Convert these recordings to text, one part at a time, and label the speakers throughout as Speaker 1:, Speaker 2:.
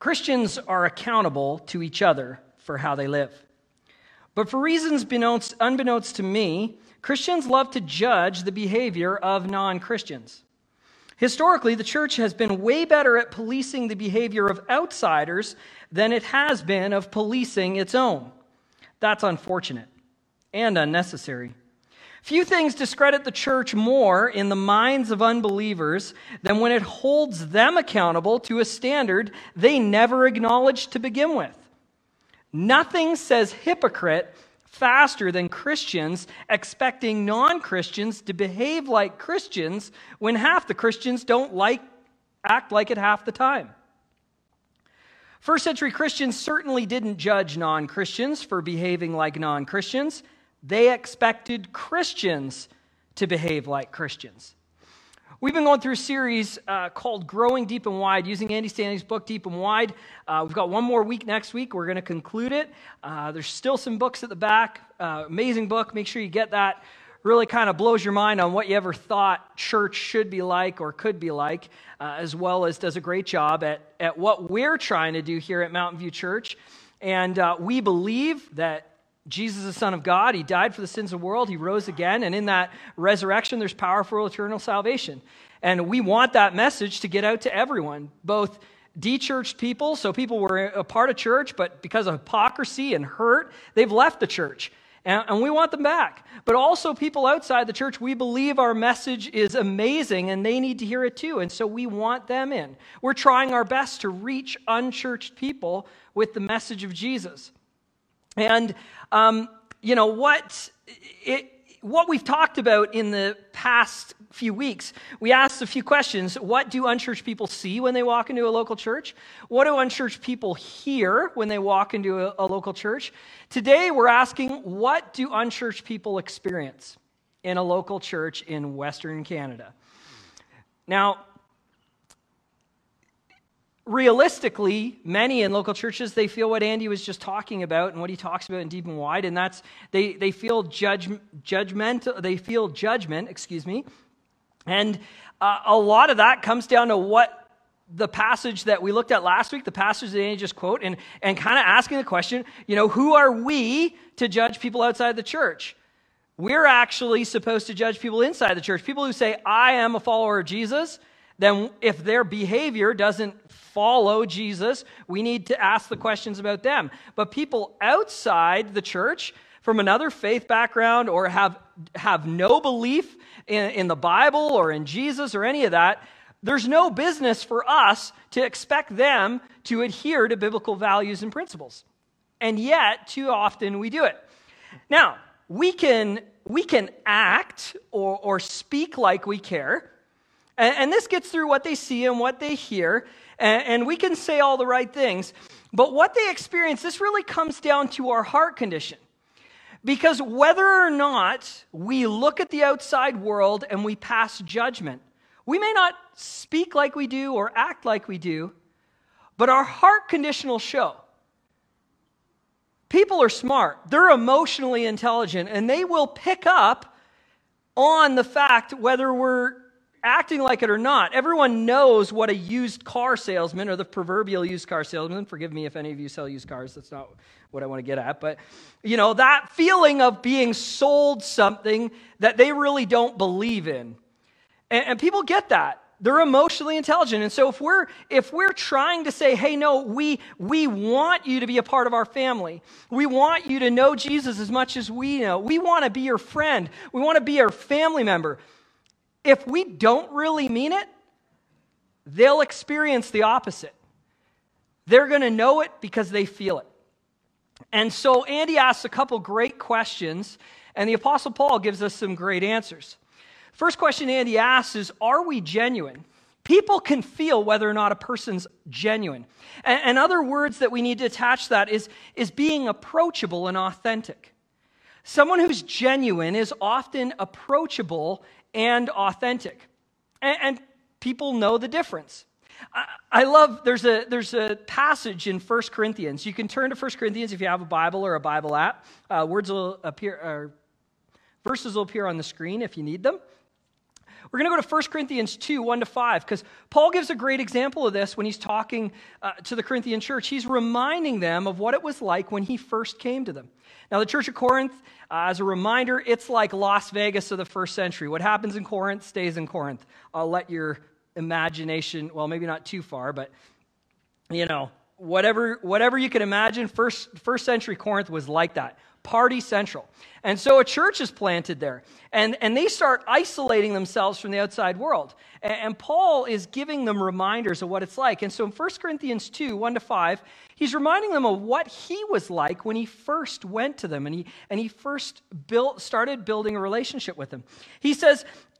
Speaker 1: Christians are accountable to each other for how they live. But for reasons unbeknownst to me, Christians love to judge the behavior of non Christians. Historically, the church has been way better at policing the behavior of outsiders than it has been of policing its own. That's unfortunate and unnecessary. Few things discredit the church more in the minds of unbelievers than when it holds them accountable to a standard they never acknowledged to begin with. Nothing says hypocrite faster than Christians expecting non Christians to behave like Christians when half the Christians don't like, act like it half the time. First century Christians certainly didn't judge non Christians for behaving like non Christians. They expected Christians to behave like Christians. We've been going through a series uh, called Growing Deep and Wide using Andy Stanley's book, Deep and Wide. Uh, we've got one more week next week. We're going to conclude it. Uh, there's still some books at the back. Uh, amazing book. Make sure you get that. Really kind of blows your mind on what you ever thought church should be like or could be like, uh, as well as does a great job at, at what we're trying to do here at Mountain View Church. And uh, we believe that Jesus, is the Son of God, He died for the sins of the world. He rose again. And in that resurrection, there's power for eternal salvation. And we want that message to get out to everyone, both de-churched people, so people were a part of church, but because of hypocrisy and hurt, they've left the church. And, and, we want them back. But also, people outside the church, we believe our message is amazing and they need to hear it too. And so we want them in. We're trying our best to reach unchurched people with the message of Jesus. And, um, you know, what, it, what we've talked about in the past few weeks, we asked a few questions. What do unchurched people see when they walk into a local church? What do unchurched people hear when they walk into a, a local church? Today, we're asking, what do unchurched people experience in a local church in Western Canada? Now, realistically, many in local churches, they feel what Andy was just talking about and what he talks about in deep and wide, and that's they, they feel judge, judgmental, they feel judgment, excuse me. And uh, a lot of that comes down to what the passage that we looked at last week, the passage that Andy just quote, and, and kind of asking the question, you know, who are we to judge people outside the church? We're actually supposed to judge people inside the church. People who say, I am a follower of Jesus, then if their behavior doesn't follow Jesus, we need to ask the questions about them. But people outside the church, from another faith background, or have, have no belief in, in the Bible or in Jesus or any of that, there's no business for us to expect them to adhere to biblical values and principles. And yet, too often we do it. Now, we can, we can act or, or speak like we care. And, and this gets through what they see and what they hear and, and we can say all the right things. But what they experience, this really comes down to our heart condition. Because whether or not we look at the outside world and we pass judgment, we may not speak like we do or act like we do, but our heart condition will show. People are smart, they're emotionally intelligent, and they will pick up on the fact whether we're acting like it or not, everyone knows what a used car salesman or the proverbial used car salesman, forgive me if any of you sell used cars, that's not what I want to get at, but you know, that feeling of being sold something that they really don't believe in. And, and people get that. They're emotionally intelligent. And so if we're if we're trying to say, hey, no, we we want you to be a part of our family. We want you to know Jesus as much as we know. We want to be your friend. We want to be your family member if we don't really mean it, they'll experience the opposite. They're going to know it because they feel it. And so Andy asks a couple great questions, and the Apostle Paul gives us some great answers. First question Andy asks is Are we genuine? People can feel whether or not a person's genuine. And, and other words that we need to attach to that is, is being approachable and authentic. Someone who's genuine is often approachable and authentic. And, and people know the difference. I, I love, there's a, there's a passage in 1 Corinthians. You can turn to 1 Corinthians if you have a Bible or a Bible app. Uh, words will appear, or verses will appear on the screen if you need them. We're going to go to 1 Corinthians 2 1 to 5, because Paul gives a great example of this when he's talking uh, to the Corinthian church. He's reminding them of what it was like when he first came to them. Now, the church of Corinth, uh, as a reminder, it's like Las Vegas of the first century. What happens in Corinth stays in Corinth. I'll let your imagination, well, maybe not too far, but you know, whatever, whatever you can imagine, first, first century Corinth was like that party central. And so a church is planted there, and, and they start isolating themselves from the outside world. And, and, Paul is giving them reminders of what it's like. And so in 1 Corinthians 2 1 to 5, he's reminding them of what he was like when he first went to them and he, and he first built, started building a relationship with them. He says,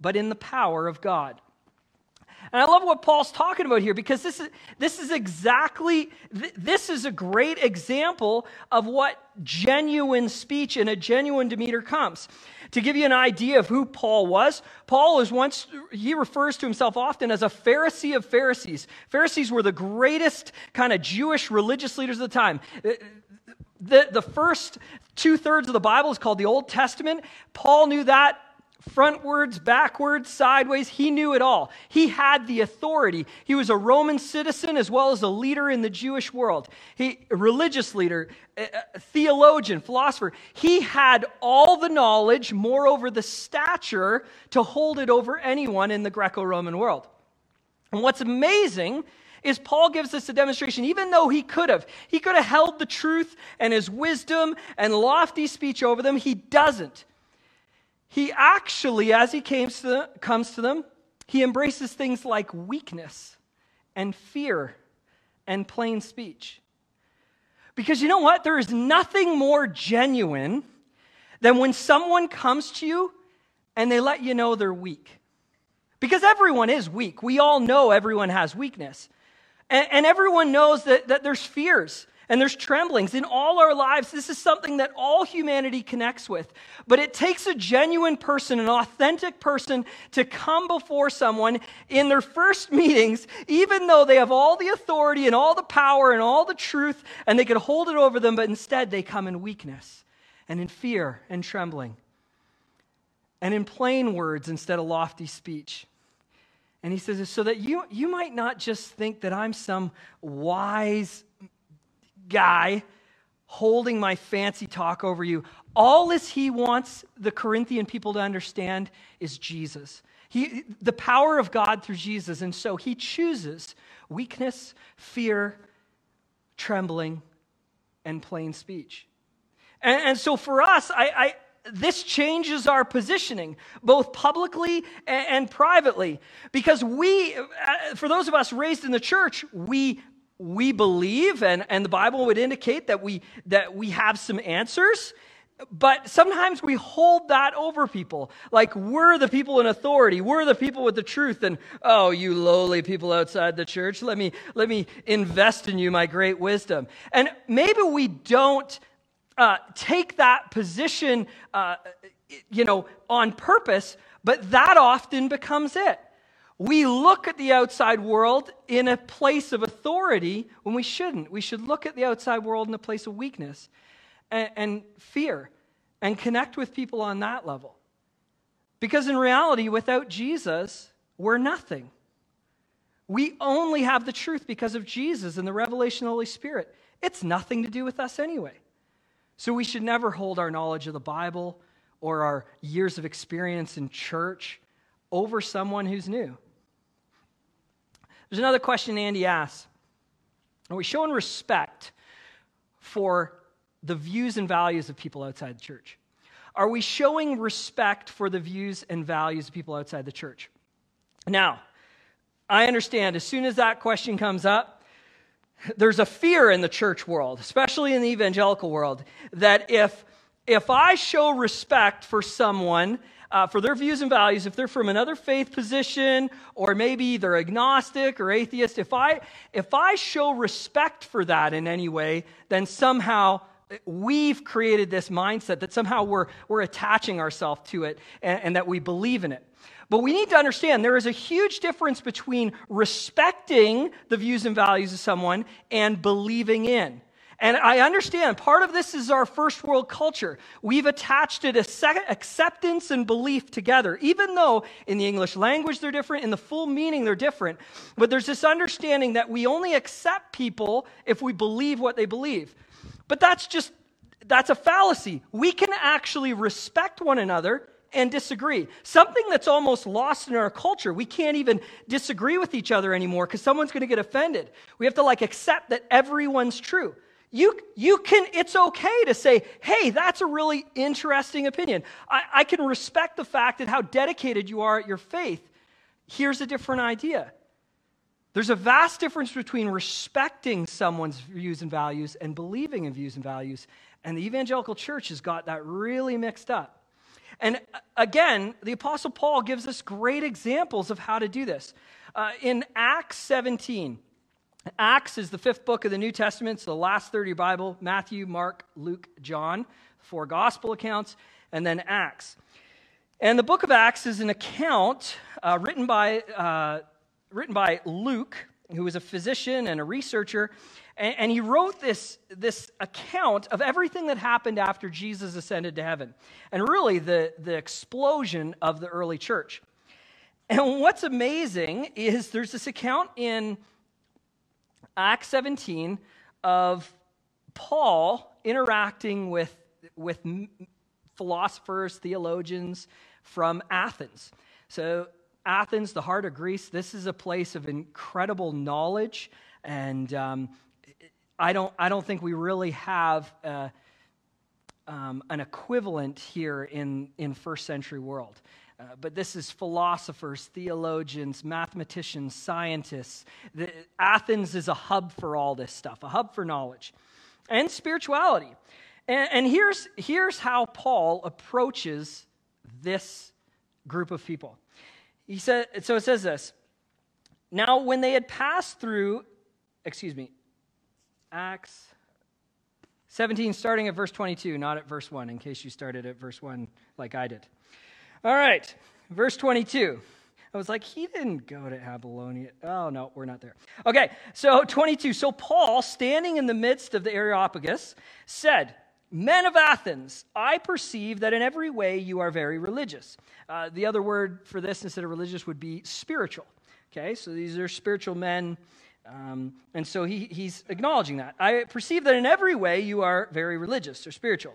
Speaker 1: but in the power of God. And I love what Paul's talking about here because this is, this is exactly, this is a great example of what genuine speech and a genuine demeanor comes. To give you an idea of who Paul was, Paul is once, he refers to himself often as a Pharisee of Pharisees. Pharisees were the greatest kind of Jewish religious leaders of the time. Uh, the, the first two thirds of the Bible is called the Old Testament. Paul knew that frontwards, backwards, sideways. He knew it all. He had the authority. He was a Roman citizen as well as a leader in the Jewish world. He, religious leader, theologian, philosopher. He had all the knowledge, moreover, the stature to hold it over anyone in the Greco Roman world. And what's amazing is Paul gives us a demonstration, even though he could have. He could have held the truth and his wisdom and lofty speech over them. He doesn't. He actually, as he comes to, them, comes to them, he embraces things like weakness and fear and plain speech. Because you know what? There is nothing more genuine than when someone comes to you and they let you know they're weak. Because everyone is weak. We all know everyone has weakness. And, and everyone knows that, that there's fears and there's tremblings in all our lives. This is something that all humanity connects with. But it takes a genuine person, an authentic person, to come before someone in their first meetings, even though they have all the authority and all the power and all the truth, and they can hold it over them, but instead they come in weakness and in fear and trembling and in plain words instead of lofty speech. And he says, so that you, you might not just think that I'm some wise guy holding my fancy talk over you. All as he wants the Corinthian people to understand is Jesus. He, the power of God through Jesus. And so he chooses weakness, fear, trembling, and plain speech. And, and so for us, I, I, this changes our positioning, both publicly and, and privately. Because we, uh, for those of us raised in the church, we we believe, and, and the Bible would indicate that we, that we have some answers, but sometimes we hold that over people. Like we're the people in authority, we're the people with the truth, and oh, you lowly people outside the church, let me, let me invest in you my great wisdom. And maybe we don't uh, take that position, uh, you know, on purpose, but that often becomes it. We look at the outside world in a place of authority when we shouldn't. We should look at the outside world in a place of weakness and, and fear and connect with people on that level. Because in reality, without Jesus, we're nothing. We only have the truth because of Jesus and the revelation of the Holy Spirit. It's nothing to do with us anyway. So we should never hold our knowledge of the Bible or our years of experience in church over someone who's new. There's another question Andy asks Are we showing respect for the views and values of people outside the church? Are we showing respect for the views and values of people outside the church? Now, I understand as soon as that question comes up, there's a fear in the church world, especially in the evangelical world, that if, if I show respect for someone uh, for their views and values, if they're from another faith position, or maybe they're agnostic or atheist, if I, if I show respect for that in any way, then somehow we've created this mindset that somehow we're, we're attaching ourselves to it and, and that we believe in it. But we need to understand there is a huge difference between respecting the views and values of someone and believing in. And I understand part of this is our first world culture. We've attached it acceptance and belief together, even though in the English language they're different, in the full meaning they're different. But there's this understanding that we only accept people if we believe what they believe. But that's just, that's a fallacy. We can actually respect one another and disagree. Something that's almost lost in our culture. We can't even disagree with each other anymore because someone's going to get offended. We have to like accept that everyone's true. You, you can, it's okay to say, hey, that's a really interesting opinion. I, I can respect the fact that how dedicated you are at your faith. Here's a different idea. There's a vast difference between respecting someone's views and values and believing in views and values. And the evangelical church has got that really mixed up. And uh, again, the Apostle Paul gives us great examples of how to do this. Uh, in Acts 17, Acts is the fifth book of the New Testament, so the last 30 Bible Matthew, Mark, Luke, John, four gospel accounts, and then Acts. And the book of Acts is an account uh, written, by, uh, written by Luke, who was a physician and a researcher. And, and he wrote this, this account of everything that happened after Jesus ascended to heaven, and really the, the explosion of the early church. And what's amazing is there's this account in Acts 17 of Paul interacting with, with philosophers, theologians from Athens. So, Athens, the heart of Greece, this is a place of incredible knowledge. And um, I, don't, I don't think we really have uh, um, an equivalent here in, in first century world. Uh, but this is philosophers, theologians, mathematicians, scientists. The, Athens is a hub for all this stuff, a hub for knowledge and spirituality. And, and here's, here's how Paul approaches this group of people. He said, so it says this. Now, when they had passed through, excuse me, Acts 17, starting at verse 22, not at verse 1, in case you started at verse 1 like I did. All right, verse 22. I was like, he didn't go to Apollonia. Oh, no, we're not there. Okay, so 22. So Paul, standing in the midst of the Areopagus, said, Men of Athens, I perceive that in every way you are very religious. Uh, the other word for this instead of religious would be spiritual. Okay, so these are spiritual men. Um, and so he, he's acknowledging that. I perceive that in every way you are very religious or spiritual.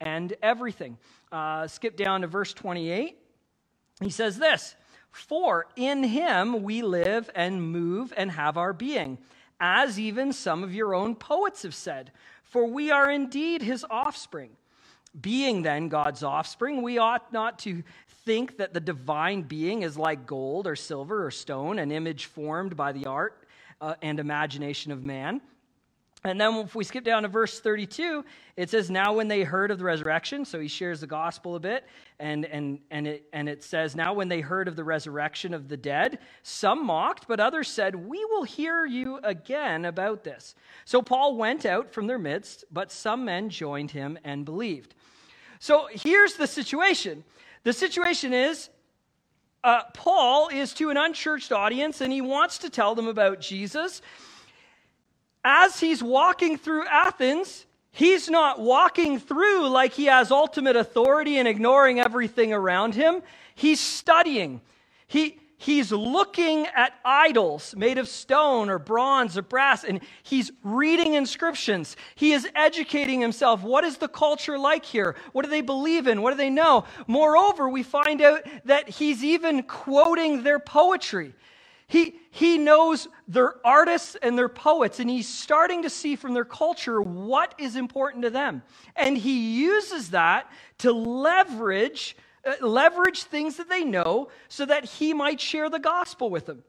Speaker 1: and everything. Uh, skip down to verse 28. He says this For in him we live and move and have our being, as even some of your own poets have said, for we are indeed his offspring. Being then God's offspring, we ought not to think that the divine being is like gold or silver or stone, an image formed by the art uh, and imagination of man. And then if we skip down to verse 32, it says, Now when they heard of the resurrection, so he shares the gospel a bit, and, and, and, it, and it says, Now when they heard of the resurrection of the dead, some mocked, but others said, We will hear you again about this. So Paul went out from their midst, but some men joined him and believed. So here's the situation the situation is uh, Paul is to an unchurched audience, and he wants to tell them about Jesus as he's walking through Athens, he's not walking through like he has ultimate authority and ignoring everything around him. He's studying. He, he's looking at idols made of stone or bronze or brass, and he's reading inscriptions. He is educating himself. What is the culture like here? What do they believe in? What do they know? Moreover, we find out that he's even quoting their poetry. He, he knows their artists and their poets, and he's starting to see from their culture what is important to them. And he uses that to leverage uh, leverage things that they know so that he might share the gospel with them.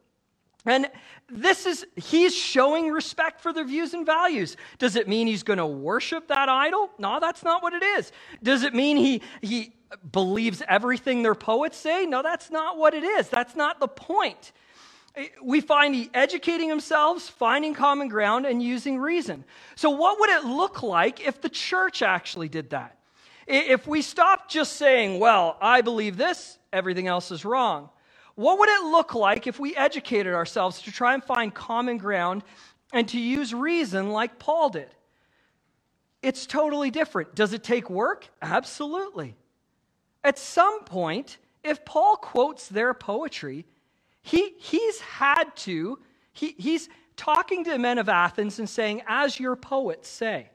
Speaker 1: And this is, he's showing respect for their views and values. Does it mean he's going to worship that idol? No, that's not what it is. Does it mean he, he believes everything their poets say? No, that's not what it is. That's not the point. We find he educating themselves, finding common ground, and using reason. So, what would it look like if the church actually did that? If we stopped just saying, well, I believe this, everything else is wrong, what would it look like if we educated ourselves to try and find common ground and to use reason like Paul did? It's totally different. Does it take work? Absolutely. At some point, if Paul quotes their poetry, he, he's had to, he, he's talking to the men of Athens and saying, as your poets say.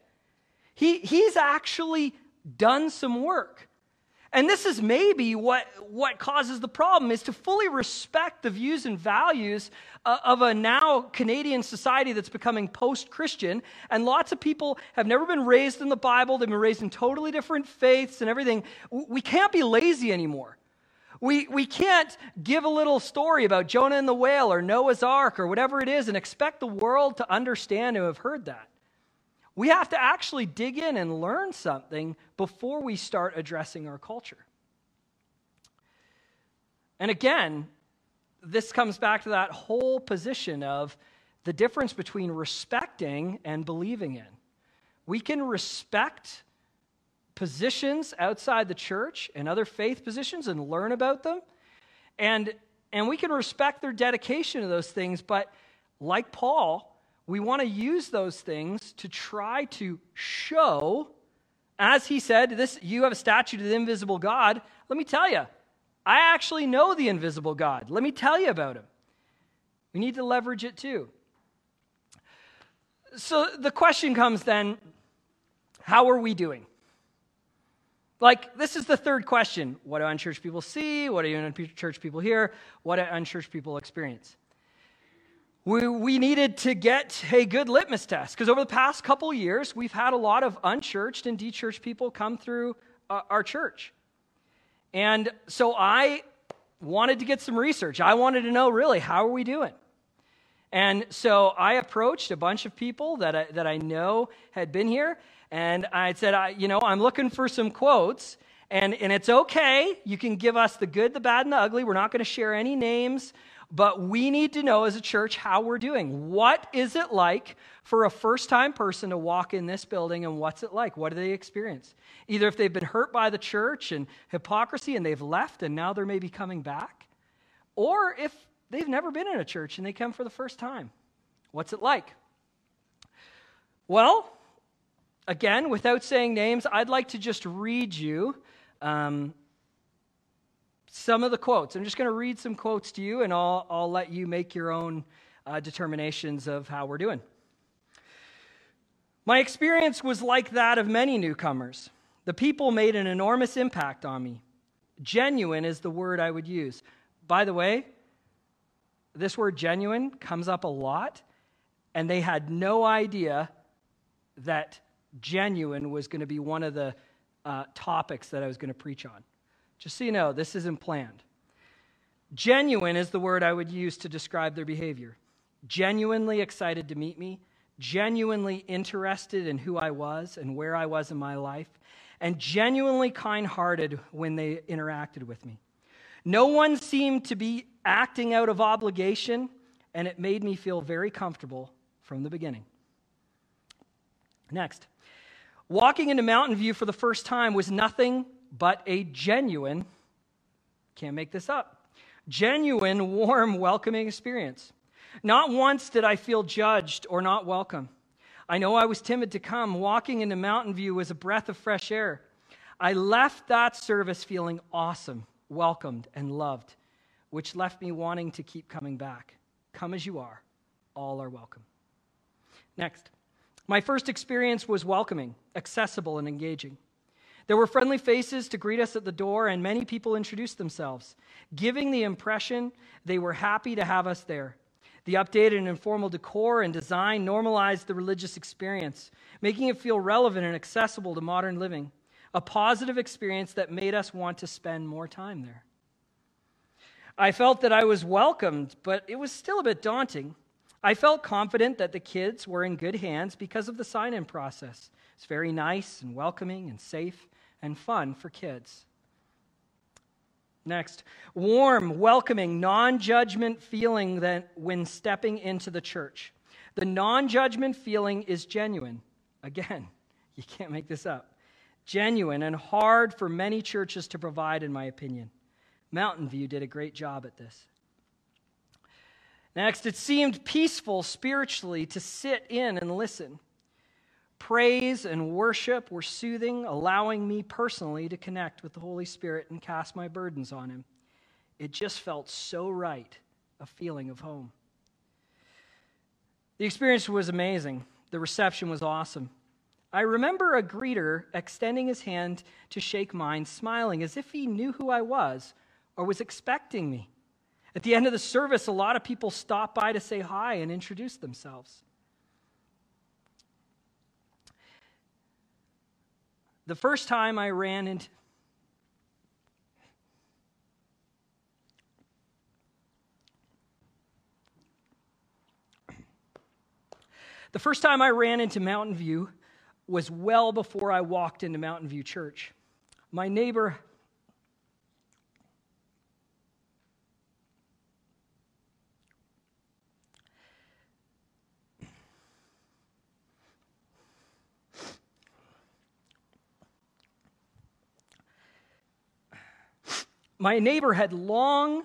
Speaker 1: He, he's actually done some work. And this is maybe what, what causes the problem is to fully respect the views and values uh, of a now Canadian society that's becoming post Christian. And lots of people have never been raised in the Bible, they've been raised in totally different faiths and everything. We can't be lazy anymore. We, we can't give a little story about Jonah and the whale or Noah's ark or whatever it is and expect the world to understand and have heard that. We have to actually dig in and learn something before we start addressing our culture. And again, this comes back to that whole position of the difference between respecting and believing in. We can respect positions outside the church and other faith positions and learn about them. And, and we can respect their dedication to those things, but like Paul, we want to use those things to try to show, as he said, this you have a statue to the invisible God. Let me tell you, I actually know the invisible God. Let me tell you about him. We need to leverage it too. So the question comes then how are we doing? Like, this is the third question. What do unchurched people see? What do unchurched people hear? What do unchurched people experience? we, we needed to get a good litmus test because over the past couple years, we've had a lot of unchurched and dechurched people come through uh, our church. And so I wanted to get some research. I wanted to know really how are we doing? And so I approached a bunch of people that I, that I know had been here, and I said, I, you know, I'm looking for some quotes, and, and it's okay. You can give us the good, the bad, and the ugly. We're not going to share any names. But we need to know as a church how we're doing. What is it like for a first time person to walk in this building and what's it like? What do they experience? Either if they've been hurt by the church and hypocrisy and they've left and now they're maybe coming back, or if they've never been in a church and they come for the first time. What's it like? Well, again, without saying names, I'd like to just read you um, some of the quotes. I'm just going to read some quotes to you, and I'll, I'll let you make your own uh, determinations of how we're doing. My experience was like that of many newcomers. The people made an enormous impact on me. Genuine is the word I would use. By the way, this word genuine comes up a lot, and they had no idea that genuine was going to be one of the uh, topics that I was going to preach on. Just so you know, this isn't planned. Genuine is the word I would use to describe their behavior. Genuinely excited to meet me, genuinely interested in who I was and where I was in my life, and genuinely kind hearted when they interacted with me. No one seemed to be acting out of obligation, and it made me feel very comfortable from the beginning. Next, walking into Mountain View for the first time was nothing but a genuine, can't make this up, genuine, warm, welcoming experience. Not once did I feel judged or not welcome. I know I was timid to come. Walking into Mountain View was a breath of fresh air. I left that service feeling awesome, welcomed, and loved. which left me wanting to keep coming back. Come as you are, all are welcome. Next, my first experience was welcoming, accessible, and engaging. There were friendly faces to greet us at the door, and many people introduced themselves, giving the impression they were happy to have us there. The updated and informal decor and design normalized the religious experience, making it feel relevant and accessible to modern living, a positive experience that made us want to spend more time there. I felt that I was welcomed, but it was still a bit daunting. I felt confident that the kids were in good hands because of the sign in process. It's very nice and welcoming and safe and fun for kids. Next, warm, welcoming, non judgment feeling that when stepping into the church. The non judgment feeling is genuine. Again, you can't make this up. Genuine and hard for many churches to provide, in my opinion. Mountain View did a great job at this. Next, it seemed peaceful spiritually to sit in and listen. Praise and worship were soothing, allowing me personally to connect with the Holy Spirit and cast my burdens on Him. It just felt so right, a feeling of home. The experience was amazing. The reception was awesome. I remember a greeter extending his hand to shake mine, smiling as if he knew who I was or was expecting me. At the end of the service, a lot of people stopped by to say hi and introduce themselves. The first time I ran into The first time I ran into Mountain View was well before I walked into Mountain View Church. My neighbor My neighbor had long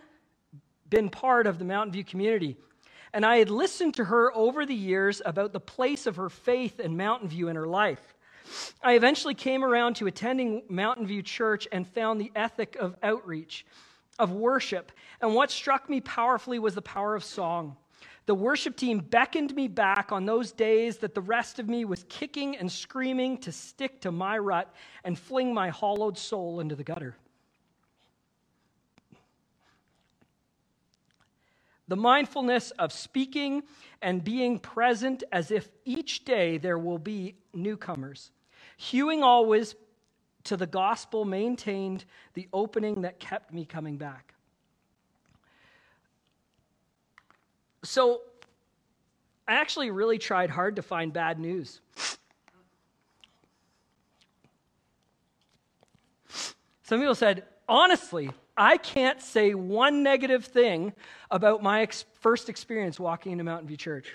Speaker 1: been part of the Mountain View community, and I had listened to her over the years about the place of her faith in Mountain View in her life. I eventually came around to attending Mountain View Church and found the ethic of outreach, of worship. And what struck me powerfully was the power of song. The worship team beckoned me back on those days that the rest of me was kicking and screaming to stick to my rut and fling my hollowed soul into the gutter. The mindfulness of speaking and being present as if each day there will be newcomers. Hewing always to the gospel maintained the opening that kept me coming back. So, I actually really tried hard to find bad news. Some people said, honestly, I can't say one negative thing about my ex- first experience walking into Mountain View Church.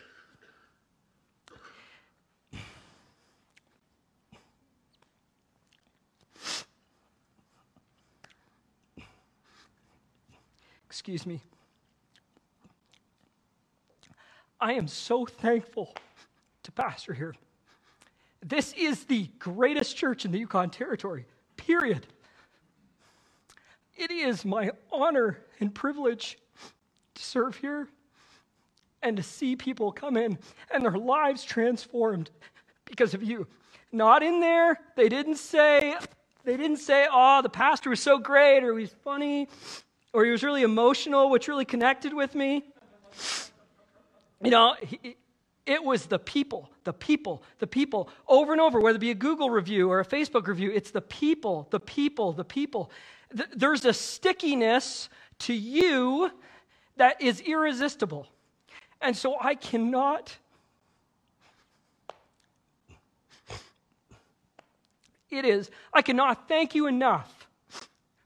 Speaker 1: Excuse me. I am so thankful to pastor here. This is the greatest church in the Yukon Territory, period. It is my honor and privilege to serve here and to see people come in and their lives transformed because of you. Not in there, they didn't say, they didn't say, oh, the pastor was so great, or he was funny, or he was really emotional, which really connected with me. You know, he, it was the people, the people, the people, over and over, whether it be a Google review or a Facebook review, it's the people, the people, the people th- there's a stickiness to you that is irresistible. And so I cannot. It is, I cannot thank you enough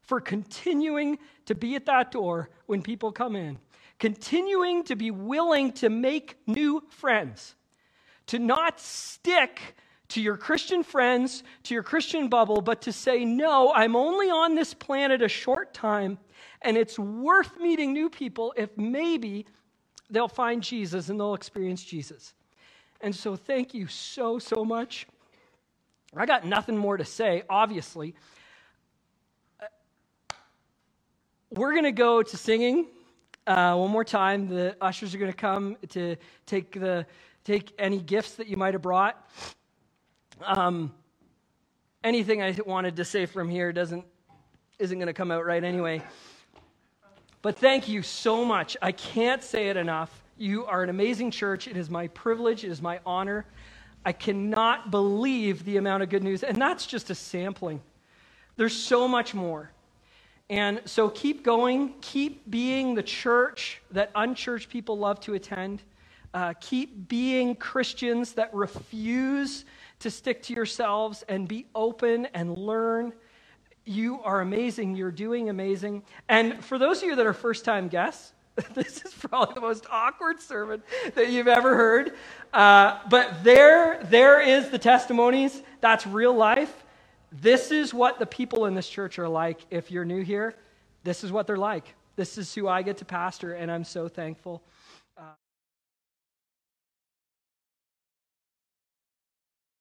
Speaker 1: for continuing to be at that door when people come in, continuing to be willing to make new friends, to not stick to your Christian friends, to your Christian bubble, but to say, no, I'm only on this planet a short time, and it's worth meeting new people if maybe they'll find Jesus and they'll experience Jesus. And so, thank you so, so much. I got nothing more to say, obviously. We're going to go to singing Uh, one more time, the ushers are going to come to take the take any gifts that you might have brought. Um, anything I wanted to say from here doesn't isn't going to come out right anyway. But thank you so much. I can't say it enough. You are an amazing church. It is my privilege. It is my honor. I cannot believe the amount of good news, and that's just a sampling. There's so much more. And so keep going, keep being the church that unchurched people love to attend. Uh, keep being Christians that refuse to stick to yourselves and be open and learn. You are amazing. You're doing amazing. And for those of you that are first time guests, this is probably the most awkward sermon that you've ever heard. Uh, but there, there is the testimonies. That's real life. This is what the people in this church are like. If you're new here, this is what they're like. This is who I get to pastor, and I'm so thankful.